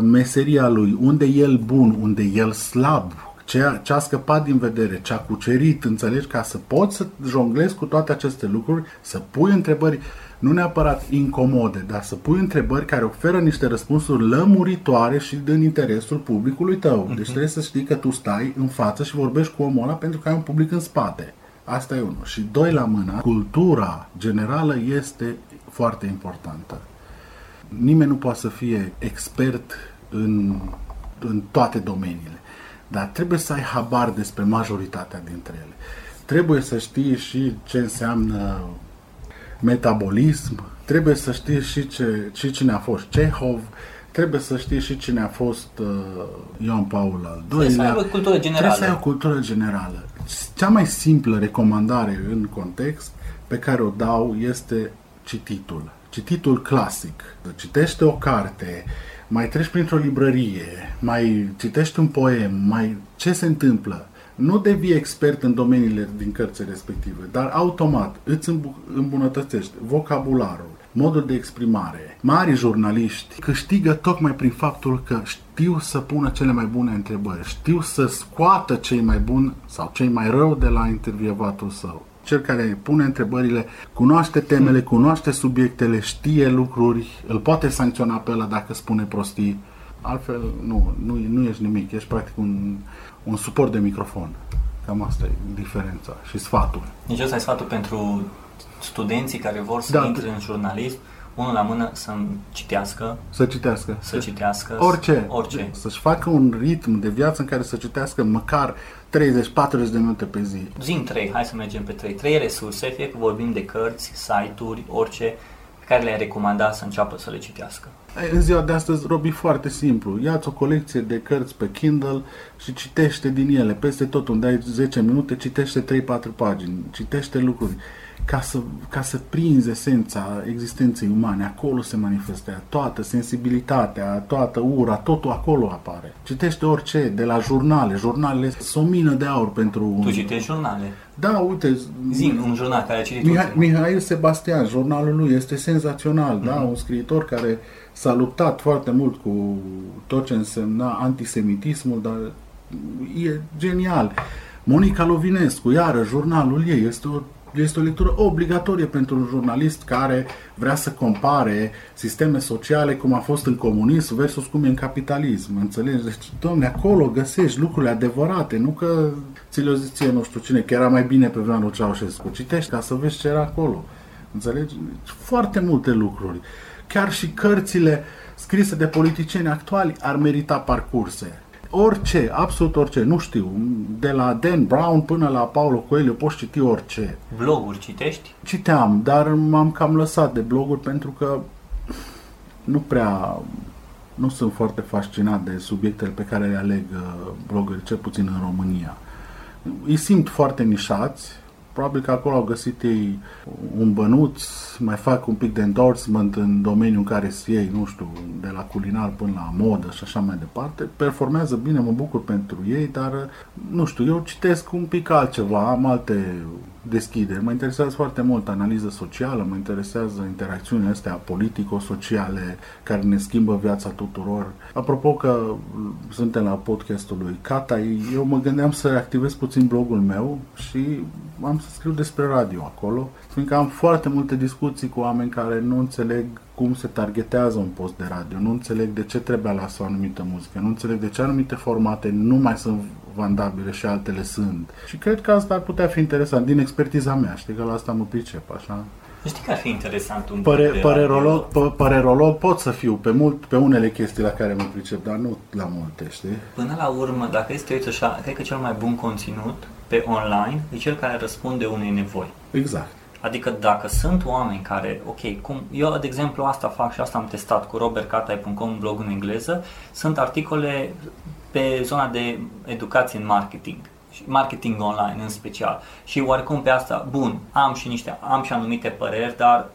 meseria lui, unde e el bun, unde e el slab, ce, ce a scăpat din vedere, ce a cucerit, înțelegi, ca să poți să jonglezi cu toate aceste lucruri, să pui întrebări nu neapărat incomode, dar să pui întrebări care oferă niște răspunsuri lămuritoare și din interesul publicului tău. Uh-huh. Deci trebuie să știi că tu stai în față și vorbești cu omul ăla pentru că ai un public în spate. Asta e unul. Și doi la mână, cultura generală este foarte importantă. Nimeni nu poate să fie expert în, în toate domeniile. Dar trebuie să ai habar despre majoritatea dintre ele. Trebuie să știi și ce înseamnă metabolism, trebuie să știi și, ce, și cine a fost Cehov, trebuie să știi și cine a fost uh, Ioan Paul al II-lea. Trebuie să ai o cultură generală. Trebuie să ai o cultură generală. Cea mai simplă recomandare în context pe care o dau este cititul. Cititul clasic. Citește o carte, mai treci printr-o librărie, mai citești un poem, mai ce se întâmplă? Nu devii expert în domeniile din cărțile respective, dar automat îți îmbunătățești vocabularul, modul de exprimare. Mari jurnaliști câștigă tocmai prin faptul că știu să pună cele mai bune întrebări, știu să scoată cei mai buni sau cei mai rău de la intervievatul său cel care pune întrebările, cunoaște temele, cunoaște subiectele, știe lucruri, îl poate sancționa pe ăla dacă spune prostii. Altfel, nu, nu, nu ești nimic, ești practic un, un suport de microfon. Cam asta e diferența și sfatul. Deci ăsta e sfatul pentru studenții care vor să da, intre în jurnalism, unul la mână să citească. Să citească. Să citească. Orice. Orice. Să-și facă un ritm de viață în care să citească măcar 30-40 de minute pe zi. Zim 3, hai să mergem pe 3. 3 resurse, fie că vorbim de cărți, site-uri, orice, pe care le-ai recomanda să înceapă să le citească. În ziua de astăzi, Robi, foarte simplu. Ia-ți o colecție de cărți pe Kindle și citește din ele. Peste tot unde ai 10 minute, citește 3-4 pagini. Citește lucruri ca să, ca să prinzi esența existenței umane. Acolo se manifestă toată sensibilitatea, toată ura, totul acolo apare. Citește orice, de la jurnale. Jurnalele sunt o mină de aur pentru... Tu citești jurnale? Da, uite... Zim, un jurnal care a citit Mihai, Mihail Sebastian, jurnalul lui este senzațional, mm-hmm. da? Mhm. Un scriitor care s-a luptat foarte mult cu tot ce însemna antisemitismul, dar e genial. Monica Lovinescu, iară, jurnalul ei, este o este o lectură obligatorie pentru un jurnalist care vrea să compare sisteme sociale cum a fost în comunism versus cum e în capitalism. Înțelegi? Deci, domne, acolo găsești lucrurile adevărate, nu că ți le-o ziție nu știu cine, că era mai bine pe vremea lui Ceaușescu. Citești ca să vezi ce era acolo. Înțelegi? Deci, foarte multe lucruri. Chiar și cărțile scrise de politicieni actuali ar merita parcurse orice, absolut orice, nu știu, de la Dan Brown până la Paulo Coelho poți citi orice. Bloguri citești? Citeam, dar m-am cam lăsat de bloguri pentru că nu prea, nu sunt foarte fascinat de subiectele pe care le aleg uh, blogări, cel puțin în România. Îi simt foarte nișați, Probabil că acolo au găsit ei un bănuț, mai fac un pic de endorsement în domeniul în care sunt ei, nu știu, de la culinar până la modă și așa mai departe. Performează bine, mă bucur pentru ei, dar nu știu, eu citesc un pic altceva, am alte deschideri. Mă interesează foarte mult analiză socială, mă interesează interacțiunile astea politico-sociale care ne schimbă viața tuturor. Apropo că suntem la podcastul lui Cata, eu mă gândeam să reactivez puțin blogul meu și am să scriu despre radio acolo, fiindcă am foarte multe discuții cu oameni care nu înțeleg cum se targetează un post de radio, nu înțeleg de ce trebuie ales o anumită muzică, nu înțeleg de ce anumite formate nu mai sunt vandabile și altele sunt. Și cred că asta ar putea fi interesant din expertiza mea, știi că la asta mă pricep, așa. Știi că ar fi interesant un Pare, părerolog, p- părerolog pot să fiu pe, mult, pe unele chestii la care mă pricep, dar nu la multe, știi? Până la urmă, dacă este uite așa, cred că cel mai bun conținut pe online e cel care răspunde unei nevoi. Exact. Adică dacă sunt oameni care, ok, cum eu de exemplu asta fac și asta am testat cu robertcatai.com, blog în engleză, sunt articole pe zona de educație în marketing marketing online în special. Și oarecum pe asta, bun, am și niște, am și anumite păreri, dar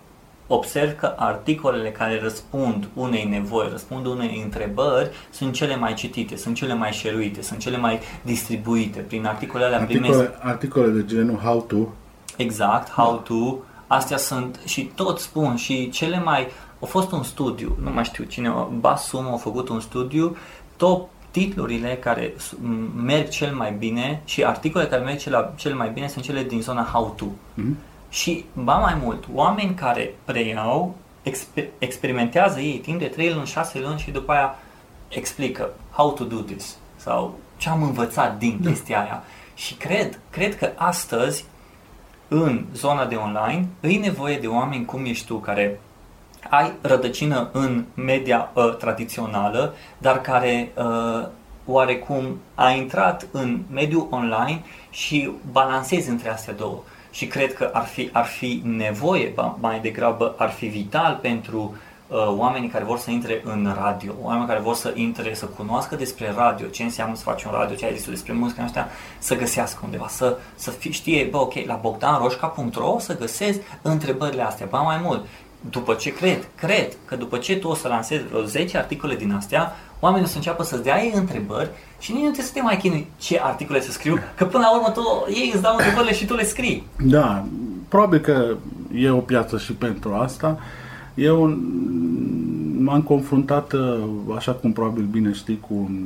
observ că articolele care răspund unei nevoi, răspund unei întrebări, sunt cele mai citite, sunt cele mai șeruite, sunt cele mai distribuite. Prin articolele alea articole, primesc... Articole de genul how to. Exact, how to. Astea sunt și tot spun și cele mai... A fost un studiu, nu mai știu cine, Basum a făcut un studiu, top titlurile care merg cel mai bine și articolele care merg cel, cel mai bine sunt cele din zona how to. Mm-hmm. Și, ba mai mult, oameni care preiau, exper- experimentează ei timp de 3 luni, 6 luni și după aia explică how to do this sau ce am învățat din da. chestia aia. Și cred, cred că astăzi, în zona de online, îi nevoie de oameni cum ești tu, care ai rădăcină în media uh, tradițională, dar care uh, oarecum a intrat în mediul online și balancezi între astea două. Și cred că ar fi, ar fi nevoie, mai degrabă ar fi vital pentru uh, oamenii care vor să intre în radio, oameni care vor să intre, să cunoască despre radio, ce înseamnă să faci un radio, ce ai zis despre muzică, astea, să găsească undeva, să, să fie, știe, bă, ok, la bogdanroșca.ro să găsesc întrebările astea, ba mai mult, după ce cred, cred că după ce tu o să lansezi vreo 10 articole din astea, oamenii o să înceapă să-ți dea ei întrebări și nici nu trebuie să te mai chinui ce articole să scriu, că până la urmă tu, ei îți dau întrebările și tu le scrii. Da, probabil că e o piață și pentru asta. Eu m-am confruntat, așa cum probabil bine știi, cu un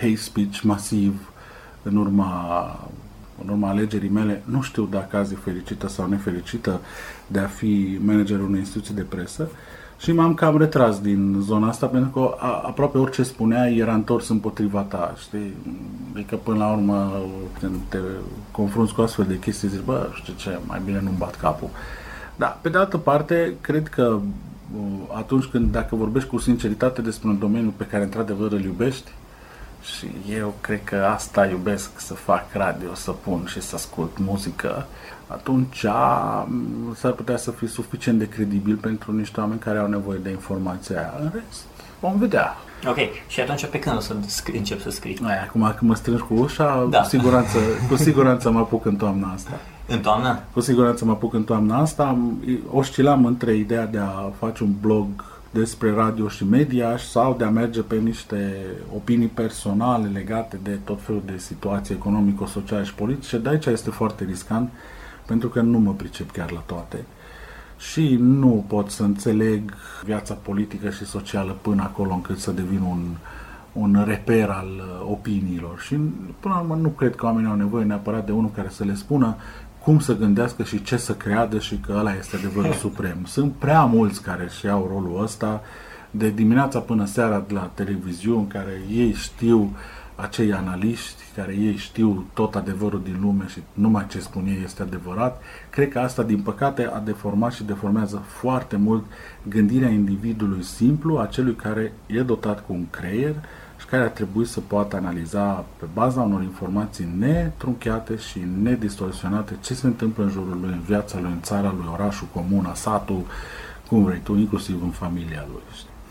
hate speech masiv în urma, în urma alegerii mele. Nu știu dacă azi e fericită sau nefericită de a fi managerul unei instituții de presă. Și m-am cam retras din zona asta pentru că a, aproape orice spunea era întors împotriva ta, știi? Adică până la urmă când te confrunți cu astfel de chestii zici, bă, știu ce, mai bine nu-mi bat capul. Da, pe de altă parte, cred că uh, atunci când, dacă vorbești cu sinceritate despre un domeniu pe care într-adevăr îl iubești, și eu cred că asta iubesc să fac radio, să pun și să ascult muzică, atunci s-ar putea să fie suficient de credibil pentru niște oameni care au nevoie de informația aia. În rest, vom vedea. Ok, și atunci pe când o să scri, încep să scrii? Ai, acum când mă strângi cu ușa, da. cu, siguranță, cu siguranță mă apuc în toamna asta. În toamnă? Cu siguranță mă apuc în toamna asta. Oscilam între ideea de a face un blog despre radio și media sau de a merge pe niște opinii personale legate de tot felul de situații economico-sociale și politice, de aici este foarte riscant pentru că nu mă pricep chiar la toate și nu pot să înțeleg viața politică și socială până acolo încât să devin un, un reper al uh, opiniilor. Și până la urmă nu cred că oamenii au nevoie neapărat de unul care să le spună cum să gândească și ce să creadă și că ăla este adevărul suprem. Sunt prea mulți care își iau rolul ăsta de dimineața până seara de la televiziune, care ei știu acei analiști care ei știu tot adevărul din lume și numai ce spun ei este adevărat, cred că asta, din păcate, a deformat și deformează foarte mult gândirea individului simplu, acelui care e dotat cu un creier și care ar trebui să poată analiza pe baza unor informații netrunchiate și nedistorsionate ce se întâmplă în jurul lui, în viața lui, în țara lui, orașul, comuna, satul, cum vrei tu, inclusiv în familia lui.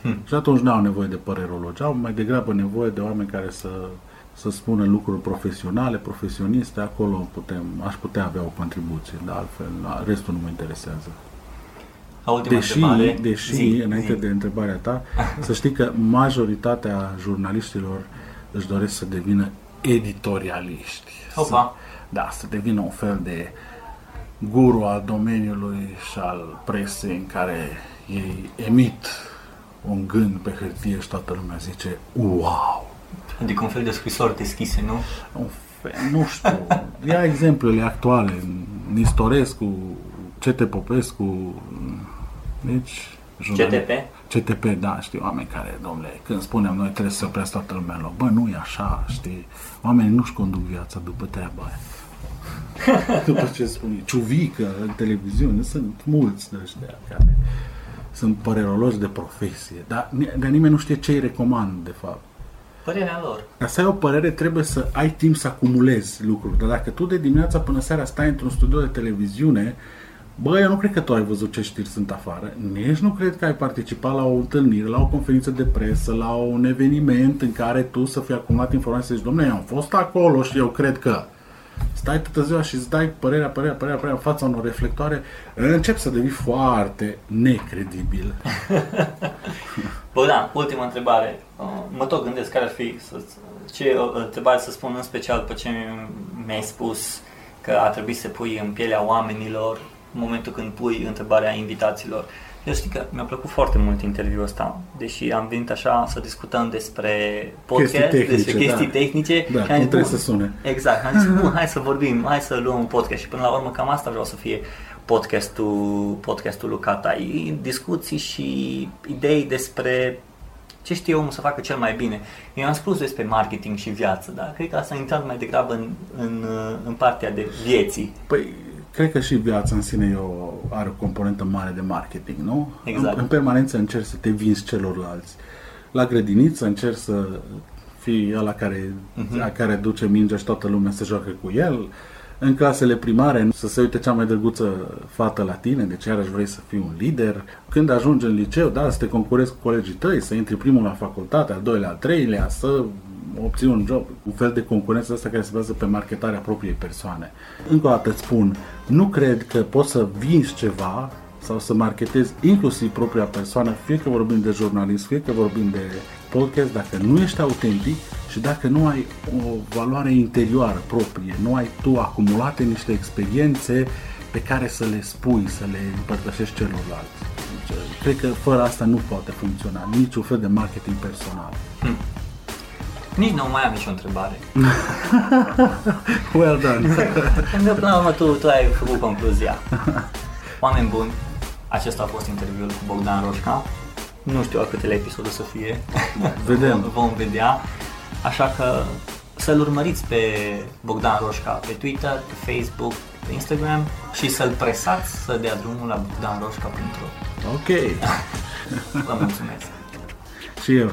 Hmm. Și atunci nu au nevoie de părerologi, au mai degrabă nevoie de oameni care să să spună lucruri profesionale, profesioniste, acolo putem, aș putea avea o contribuție, dar altfel restul nu mă interesează. Deși, deși zi, înainte zi. de întrebarea ta, să știi că majoritatea jurnaliștilor își doresc să devină editorialiști. Opa. Să, da, să devină un fel de guru al domeniului și al presei în care ei emit un gând pe hârtie și toată lumea zice wow, Adică un fel de scrisori deschise, nu? Un fel, nu știu. Ia exemplele actuale. Nistorescu, CT Popescu, deci... CTP? CTP, da, știi, oameni care, domnule, când spunem noi trebuie să oprească toată lumea loc. Bă, nu e așa, știi, oamenii nu-și conduc viața după treaba aia. după ce spune, ciuvică în televiziune, sunt mulți de ăștia care sunt părerologi de profesie, dar, dar nimeni nu știe ce îi recomand, de fapt. Părerea lor. Ca să ai o părere trebuie să ai timp să acumulezi lucruri. Dar dacă tu de dimineața până seara stai într-un studio de televiziune, bă, eu nu cred că tu ai văzut ce știri sunt afară. Nici nu cred că ai participat la o întâlnire, la o conferință de presă, la un eveniment în care tu să fii acumulat informații și zici, domnule, am fost acolo și eu cred că stai toată ziua și îți dai părerea, părerea, părerea, părerea în fața unor reflectoare, încep să devii foarte necredibil. Bogdan, ultima întrebare. Uh, mă tot gândesc care ar fi să, ce uh, întrebare să spun în special după ce mi-ai spus că a trebuit să pui în pielea oamenilor în momentul când pui întrebarea invitaților. Eu știu că mi-a plăcut foarte mult interviul ăsta, deși am venit așa să discutăm despre podcast, chestii tehnice, despre chestii da. tehnice. Da, cum trebuie să sune. Exact, am zis, bun, hai să vorbim, hai să luăm un podcast și până la urmă cam asta vreau să fie podcastul, podcastul lui Catai. Discuții și idei despre ce știe omul să facă cel mai bine. Eu am spus despre marketing și viață, dar cred că asta a intrat mai degrabă în, în, în partea de vieții. Păi, cred că și viața în sine e o, are o componentă mare de marketing, nu? Exact. În, în permanență încerci să te vinzi celorlalți. La grădiniță încerci să fii ăla care, uh-huh. care duce mingea și toată lumea să joacă cu el în clasele primare să se uite cea mai drăguță fată la tine, deci iarăși vrei să fii un lider. Când ajungi în liceu, da, să te concurezi cu colegii tăi, să intri primul la facultate, al doilea, al treilea, să obții un job, un fel de concurență asta care se bazează pe marketarea propriei persoane. Încă o dată îți spun, nu cred că poți să vinzi ceva sau să marketezi inclusiv propria persoană, fie că vorbim de jurnalist, fie că vorbim de podcast, dacă nu ești autentic și dacă nu ai o valoare interioară proprie, nu ai tu acumulate niște experiențe pe care să le spui, să le împărtășești celorlalți. Deci, cred că fără asta nu poate funcționa niciun fel de marketing personal. Hmm. Nici nu mai am nicio întrebare. well done. Pentru că până la urmă tu, tu ai făcut concluzia. Oameni buni, acesta a fost interviul cu Bogdan Roșca. Nu știu a câtele episoade să fie. Vedem. Vom vedea. Așa că să-l urmăriți pe Bogdan Roșca pe Twitter, pe Facebook, pe Instagram și să-l presați să dea drumul la bogdanroșca.ro Ok. Vă mulțumesc. Și eu.